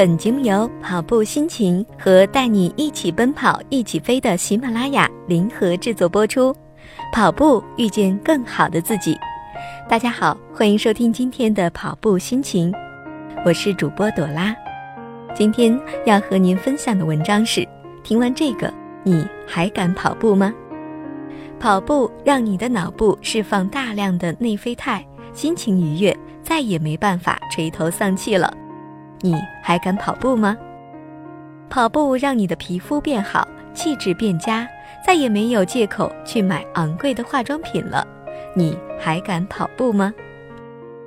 本节目由跑步心情和带你一起奔跑、一起飞的喜马拉雅联合制作播出。跑步遇见更好的自己。大家好，欢迎收听今天的跑步心情，我是主播朵拉。今天要和您分享的文章是：听完这个，你还敢跑步吗？跑步让你的脑部释放大量的内啡肽，心情愉悦，再也没办法垂头丧气了。你还敢跑步吗？跑步让你的皮肤变好，气质变佳，再也没有借口去买昂贵的化妆品了。你还敢跑步吗？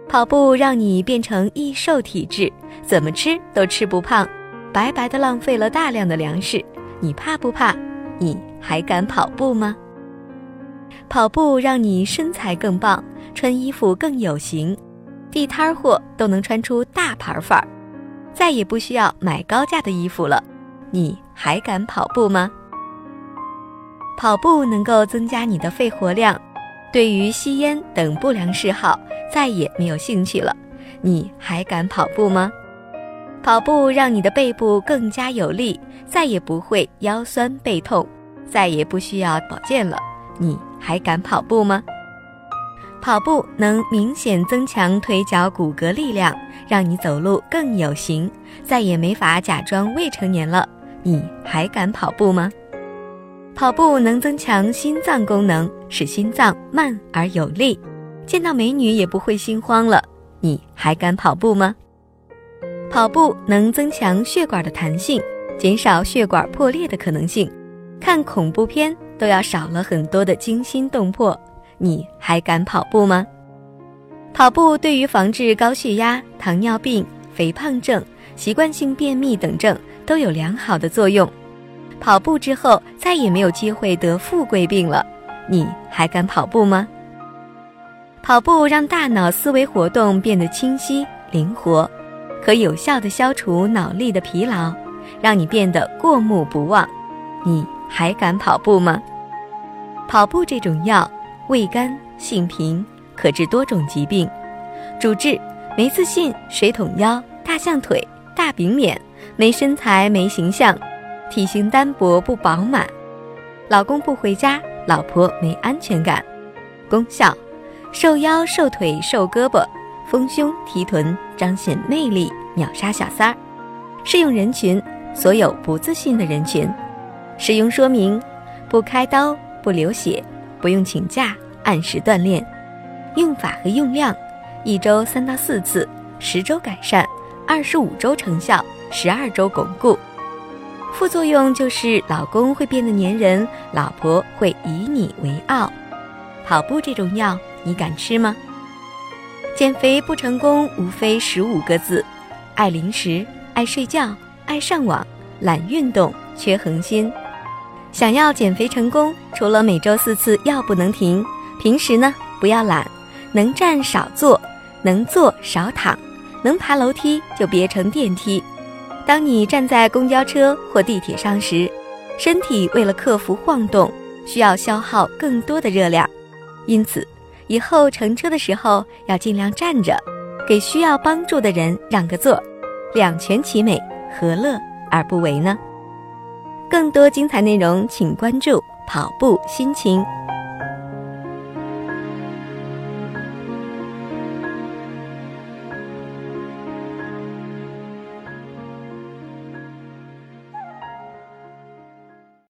跑步让你变成易瘦体质，怎么吃都吃不胖，白白的浪费了大量的粮食。你怕不怕？你还敢跑步吗？跑步让你身材更棒，穿衣服更有型，地摊货都能穿出大牌范儿。再也不需要买高价的衣服了，你还敢跑步吗？跑步能够增加你的肺活量，对于吸烟等不良嗜好再也没有兴趣了，你还敢跑步吗？跑步让你的背部更加有力，再也不会腰酸背痛，再也不需要保健了，你还敢跑步吗？跑步能明显增强腿脚骨骼力量，让你走路更有型，再也没法假装未成年了。你还敢跑步吗？跑步能增强心脏功能，使心脏慢而有力，见到美女也不会心慌了。你还敢跑步吗？跑步能增强血管的弹性，减少血管破裂的可能性，看恐怖片都要少了很多的惊心动魄。你还敢跑步吗？跑步对于防治高血压、糖尿病、肥胖症、习惯性便秘等症都有良好的作用。跑步之后再也没有机会得富贵病了。你还敢跑步吗？跑步让大脑思维活动变得清晰灵活，可有效的消除脑力的疲劳，让你变得过目不忘。你还敢跑步吗？跑步这种药。味甘性平，可治多种疾病。主治：没自信、水桶腰、大象腿、大饼脸、没身材、没形象、体型单薄不饱满、老公不回家、老婆没安全感。功效：瘦腰、瘦腿、瘦胳膊，丰胸提臀，彰显魅力，秒杀小三儿。适用人群：所有不自信的人群。使用说明：不开刀，不流血。不用请假，按时锻炼。用法和用量：一周三到四次，十周改善，二十五周成效，十二周巩固。副作用就是老公会变得粘人，老婆会以你为傲。跑步这种药，你敢吃吗？减肥不成功，无非十五个字：爱零食，爱睡觉，爱上网，懒运动，缺恒心。想要减肥成功，除了每周四次药不能停，平时呢不要懒，能站少坐，能坐少躺，能爬楼梯就别乘电梯。当你站在公交车或地铁上时，身体为了克服晃动，需要消耗更多的热量，因此以后乘车的时候要尽量站着，给需要帮助的人让个座，两全其美，何乐而不为呢？更多精彩内容，请关注“跑步心情”。